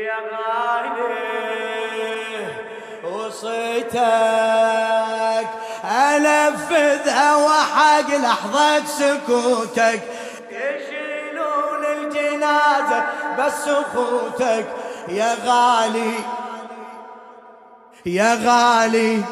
يا غالي وصيتك انفذها وحق لحظة سكوتك. يشيلون الجنازة بس اخوتك يا غالي يا غالي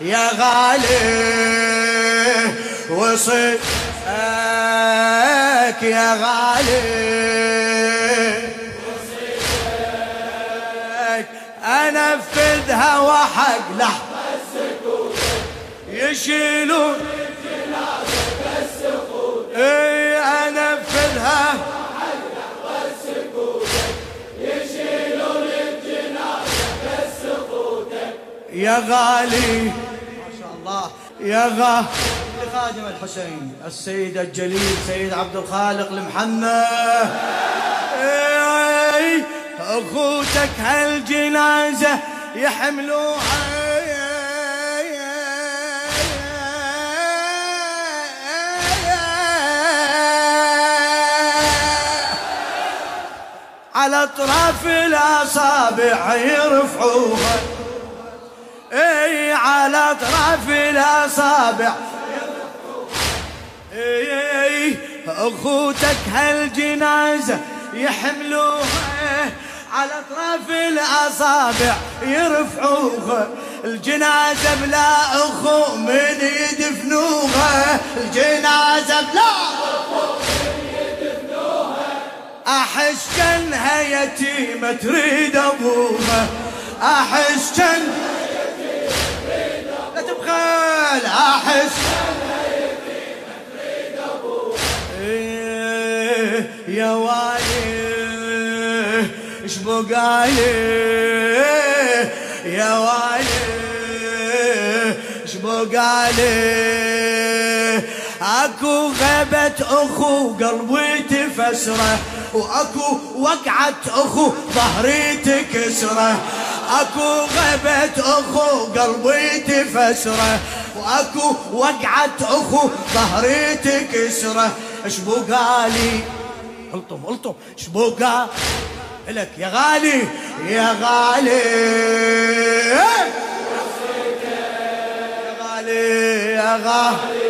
يا غالي وصيتك يا غالي. أنفذها وحق لحظة. يشيلون اي أنفذها. يا غالي. ما شاء الله. يا غالي خادم الحسين السيد الجليل سيد عبد الخالق المحنى أخوتك هالجنازة يحملوها. على أطراف الاصابع يرفعوها. إي على أطراف الاصابع اي إي أخوتك هالجنازة يحملوها. على اطراف الاصابع يرفعوها. الجنازة بلا اخو من يدفنوها. الجنازة بلا أحس كانها يتيمه تريد أبوها. أحس كانها لا تبخل أحس إيه يا والي إيش بقالي يا والي إيش بقالي أكو غيبة أخو قلبي تفسره وأكو وقعة أخو ظهري تكسره. أكو غيبة أخو قلبي تفسره وأكو وقعة أخو ظهري تكسره. إيش بقالي الطم الطم إيش بقى لك يا غالي يا غالي. يا غالي يا غالي.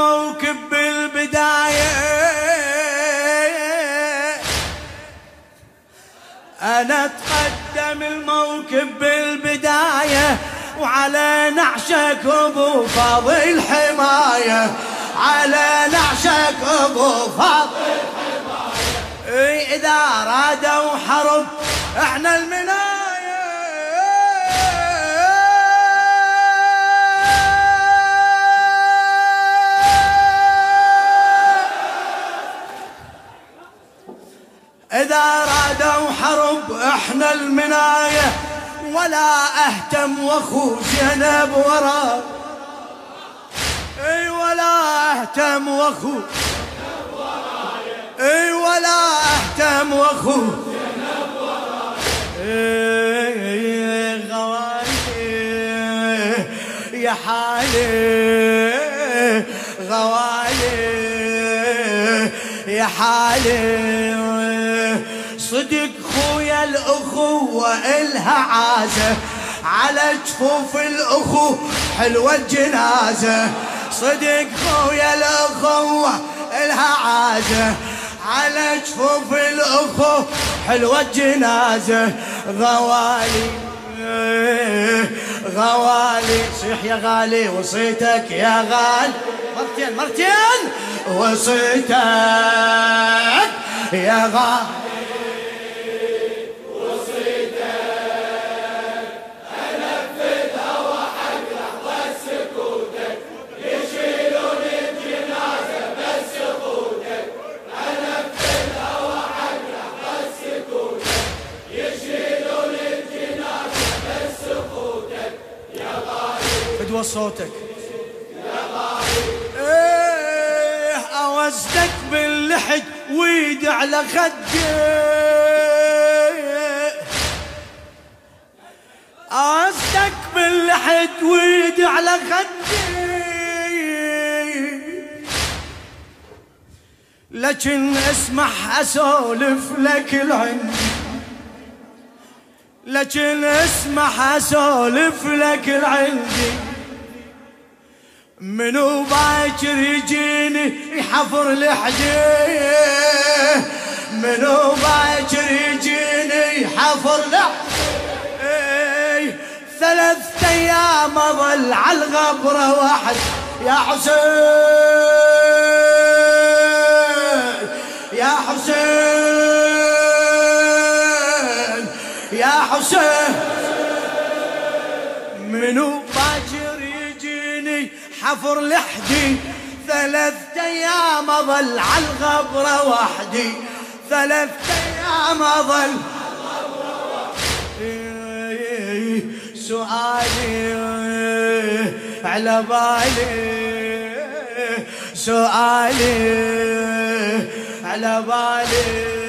الموكب بالبداية. أنا أتقدم الموكب بالبداية وعلى نعشك أبو فاضل حماية. على نعشك أبو فاضل حماية. اي إذا رادوا حرب إحنا المناية. إذا رادوا حرب إحنا المناية ولا أهتم وأخو زينب ورا. إي ولا أهتم وأخو إي ولا أهتم وأخو غوالي يا حالي غوالي يا حالي. الأخوة إلها عازة. على جفوف الأخو حلوة الجنازة. صدق خويا الأخوة إلها عازة. على جفوف الأخو حلوة الجنازة. غوالي غوالي. صيح يا غالي وصيتك يا غالي. مرتين مرتين. وصيتك يا غالي. صوتك. إيه اوزدك باللحد ويد على خدي اوزدك باللحد ويد على خدي لكن اسمح أسولف لك العندي لكن اسمح أسولف لك العندي منو باكر يجيني يحفر لحدي منو باكر يجيني يحفر لحدي ثلاث أيام أظل على الغبرة واحد. يا حسين حفر لحدي. ثلاث أيام أظل على الغبرة وحدي. ثلاث أيام أظل سؤالي على بالي. سؤالي على بالي.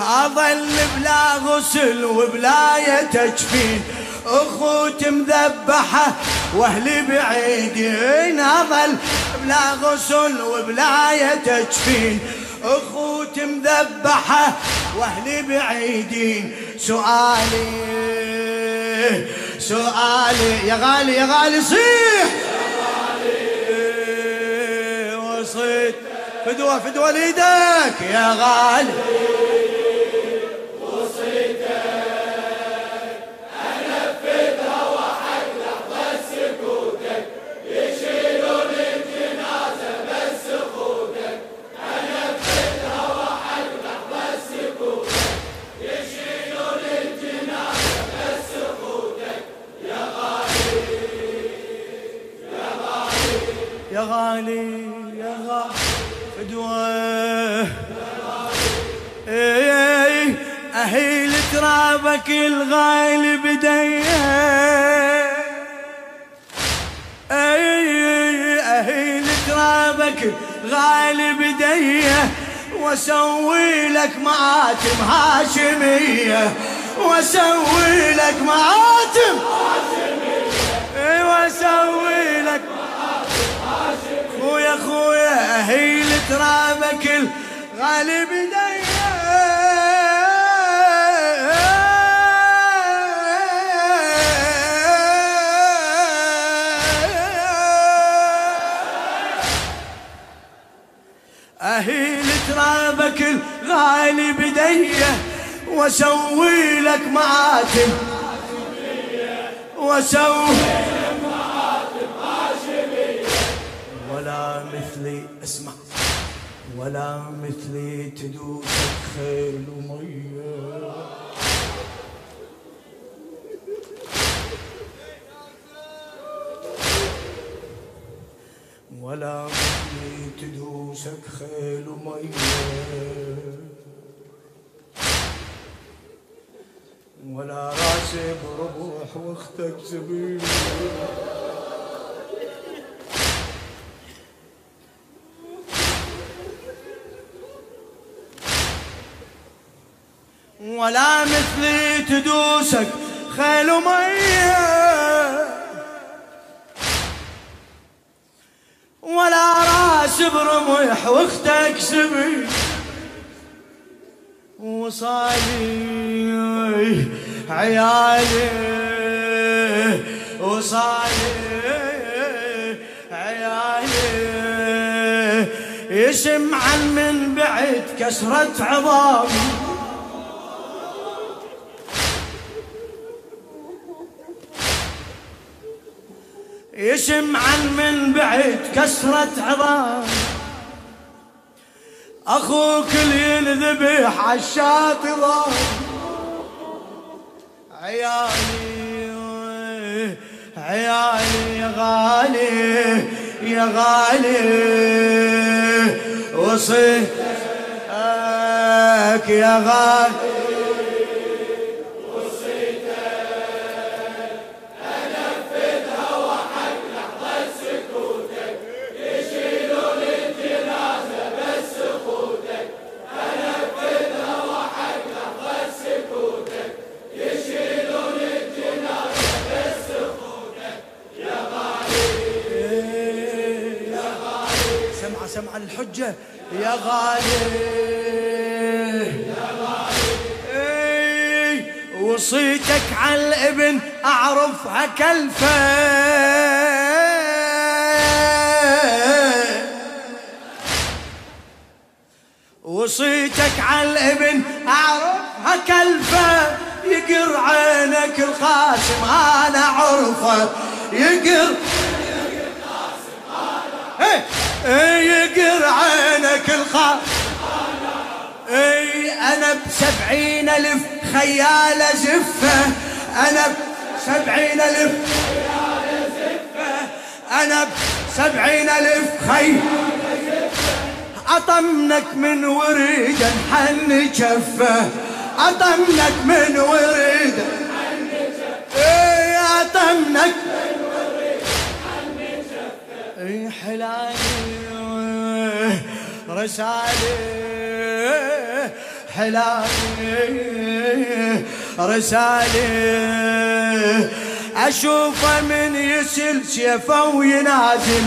أظل بلا غسل وبلا تجفين اخوتي مذبحة واهلي بعيدين اظل بلا غسل وبلا تجفين اخوتي مذبحة واهلي بعيدين سؤالي سؤالي. يا غالي يا غالي صيح! وصيت. فدوة فدوة ليدك يا غالي. غالي يا غالي فدوة إيه اهيل ترابك الغالي بديه إيه اهيل ترابك غالي بديه وأسوي لك مآتم هاشمية. وأسوي لك مآتم هي ترابك الغالب ديا أهيل ترابك الغالي بديه واسوي لك مآتم واسوي ولا مثلي اسمع. ولا مثلي تدوسك خيل ومية ولا مثلي تدوسك خيل ومية ولا راسي بربوح واختك زبيب ولا مثلي تدوسك خيل ومية ولا راس برمح واختك سبي وصالي عيالي وصالي عيالي. يسمع من بعد كسرة عظامي يسمع من بعد كسرة عظام. أخوك اللي ينذبح عالشاطئ عيالي عيالي يا غالي يا غالي. وصيتك يا غالي. يا غالي. يا غالي وصيتك على الابن أعرفها كلفة. وصيتك على الابن أعرفها كلفة. يقر عينك القاسم أنا اعرفه يقر إيه يقر عينك القاسم إي أنا بسبعين ألف خيال زفه أنا بسبعين ألف خيال أنا بسبعين ألف خيال أطمنك من وريد حن جفه أطمنك من وريد حن جفه وريد حن إيه حلالي رسالي حلالي رسالي أشوفه من يسل سيفه وينازل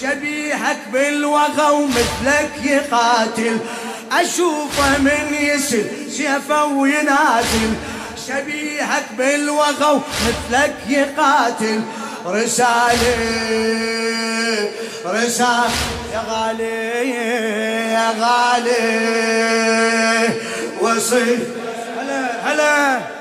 شبيهك بالوغى ومثلك يقاتل. أشوفه من يسل سيفه وينازل شبيهك بالوغى ومثلك يقاتل. رسالة رسالة يا غالي يا غالي. وصي هلا هلا.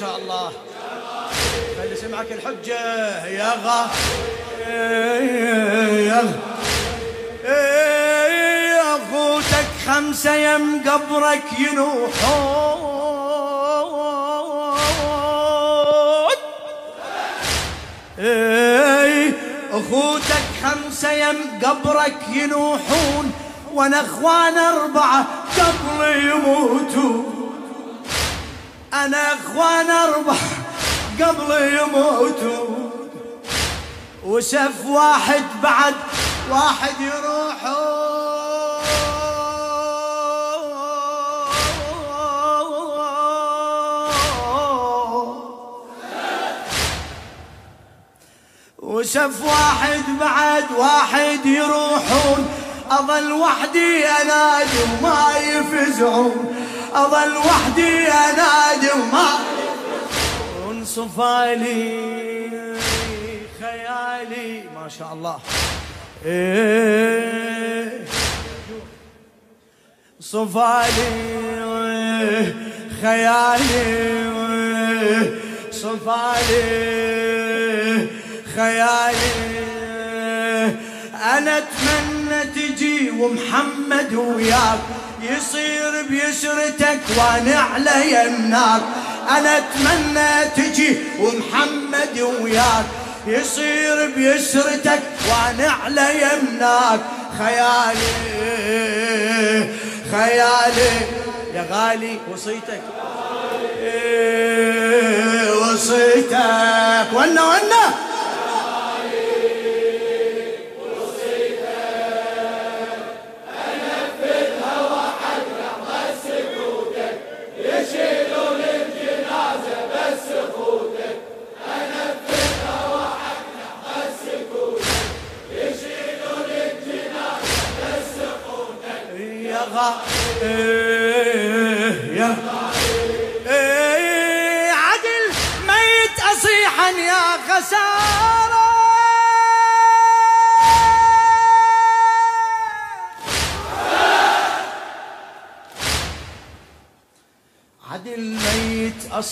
شاء الله. خلي سمعك الحجة يا غا. يا أخوتك خمسة يم قبرك ينوحون. أخوتك خمسة يم قبرك ينوحون وأنا أخوان أربعة قبل يموتون. أنا أخوان أربع قبل يموتوا. وسف واحد بعد واحد يروح وسف واحد بعد واحد يروحون. أظل وحدي انادي وما يفزعون. أظل وحدي انادي وما صفالي خيالي. ما شاء الله. إيه. صفالي خيالي. صفالي خيالي. أنا أتمنى تجي ومحمد وياك. يصير بيسرتك وأنا على يمناك أنا أتمنى تجي ومحمد وياك. يصير بيسرتك وأنا على يمناك خيالي خيالي. يا غالي وصيتك. وصيتك. ونا ونا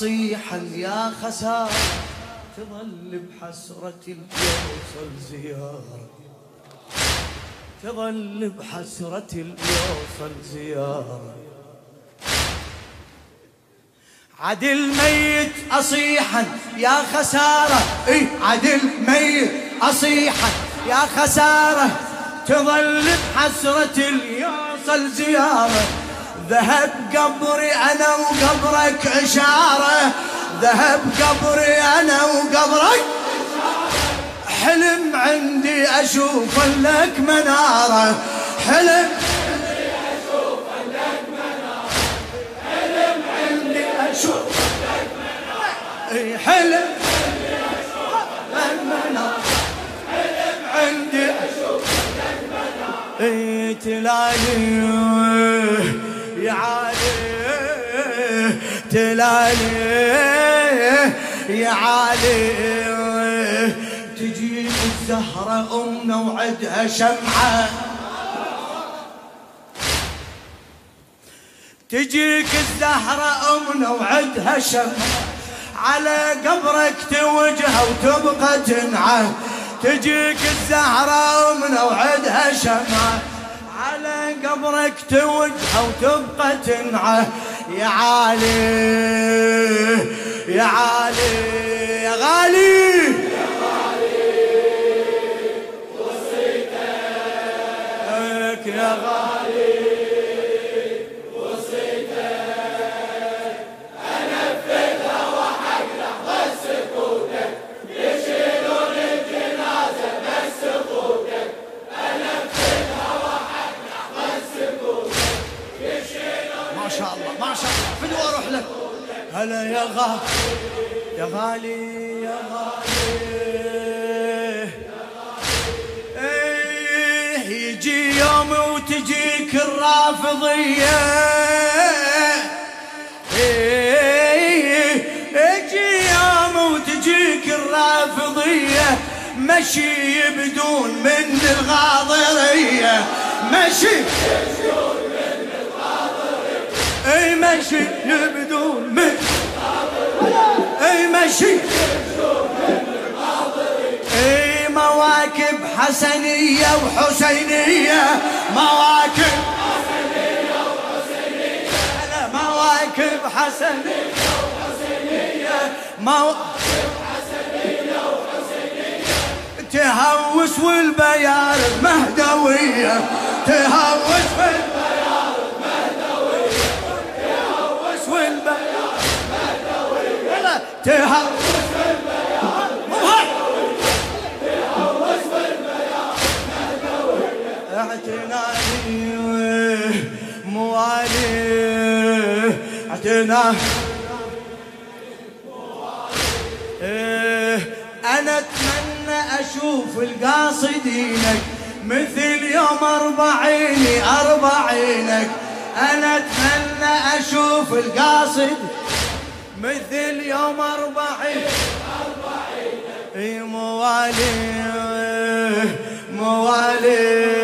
ميت أصيحا يا خسارة تظل بحسرة اليوصل زيارة. تظل بحسرة اليوصل زيارة. عدل ميت أصيحا يا خسارة. اي عدل ميت أصيحا يا خسارة. تظل بحسرة اليوصل زيارة. ذهب قبري أنا وقبرك إشارة ذهب قبري أنا وقبرك. حلم عندي أشوف لك منارة. حلم حلم تلالي يا عالي تجيب الزهرة أمنا وعدها شمعة. تجيك الزهرة أمنا وعدها شمعة. على قبرك توجه وتبقى تنعى تجيك الزهرة من وعدها شمعة. على قبرك توجه وتبقى تنعى يا عالي يا عالي يا غالي. يا غالي وصيتك يا غالي. هلا يا غالي يا غالي يا غالي. إيه يجي يوم وتجيك الرافضية. إيه يجي يوم وتجيك الرافضية. مشي بدون من الغاضرية. مشي اي مشي بدون من اي مشي اي مواكب حسنية وحسينية. مواكب حسنية وحسينية. مواكب حسنية وحسينية. حسنية وحسينية تهوس والبيار مهدوية. تهوس والبيار تهوس بالبيان تهوس بالبيان اعتناني موالي اعتنا أنا أتمنى أشوف القاصدينك مثل يوم اربعيني أربعينك. أنا أتمنى أشوف القاصد مثل يوم أربعين. أربعين موالي موالي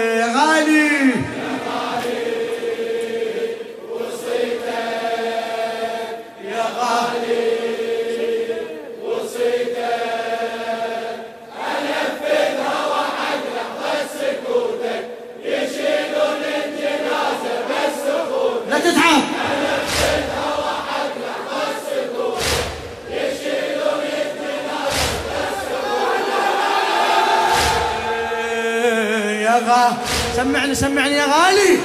غا سمعني سمعني يا غالي.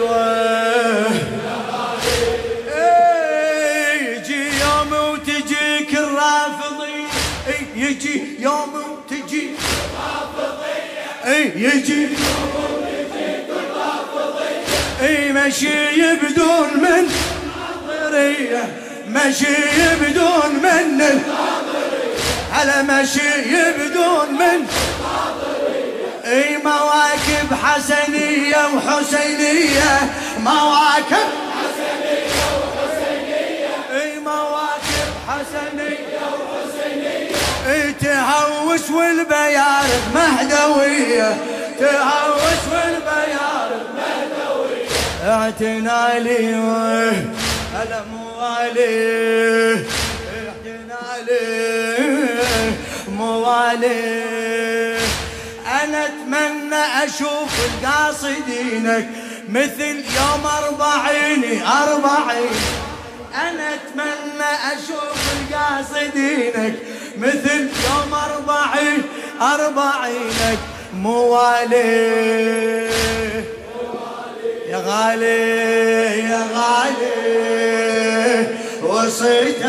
غالي يجي يوم وتجيك الرافضي يجي يوم وتجي الرافضية يجي يوم وتجيك الرافضية أي مشي بدون من ناظرية. مشي بدون من على مشي بدون من إي مواكب حسنية وحسينية مواكب حسنية وحسينية إي مواكب حسنية وحسينية إي تهوس والبيارق مهدوية تهوس والبيارق مهدوية اعتنا لي هلا موالي اعتنا لي موالي. أنا أتمنى أشوف القاصدينك مثل يوم أربعين أربعين. أنا أتمنى أشوف القاصدينك مثل يوم أربعين أربعينك. موالي يا غالي يا غالي وصيتك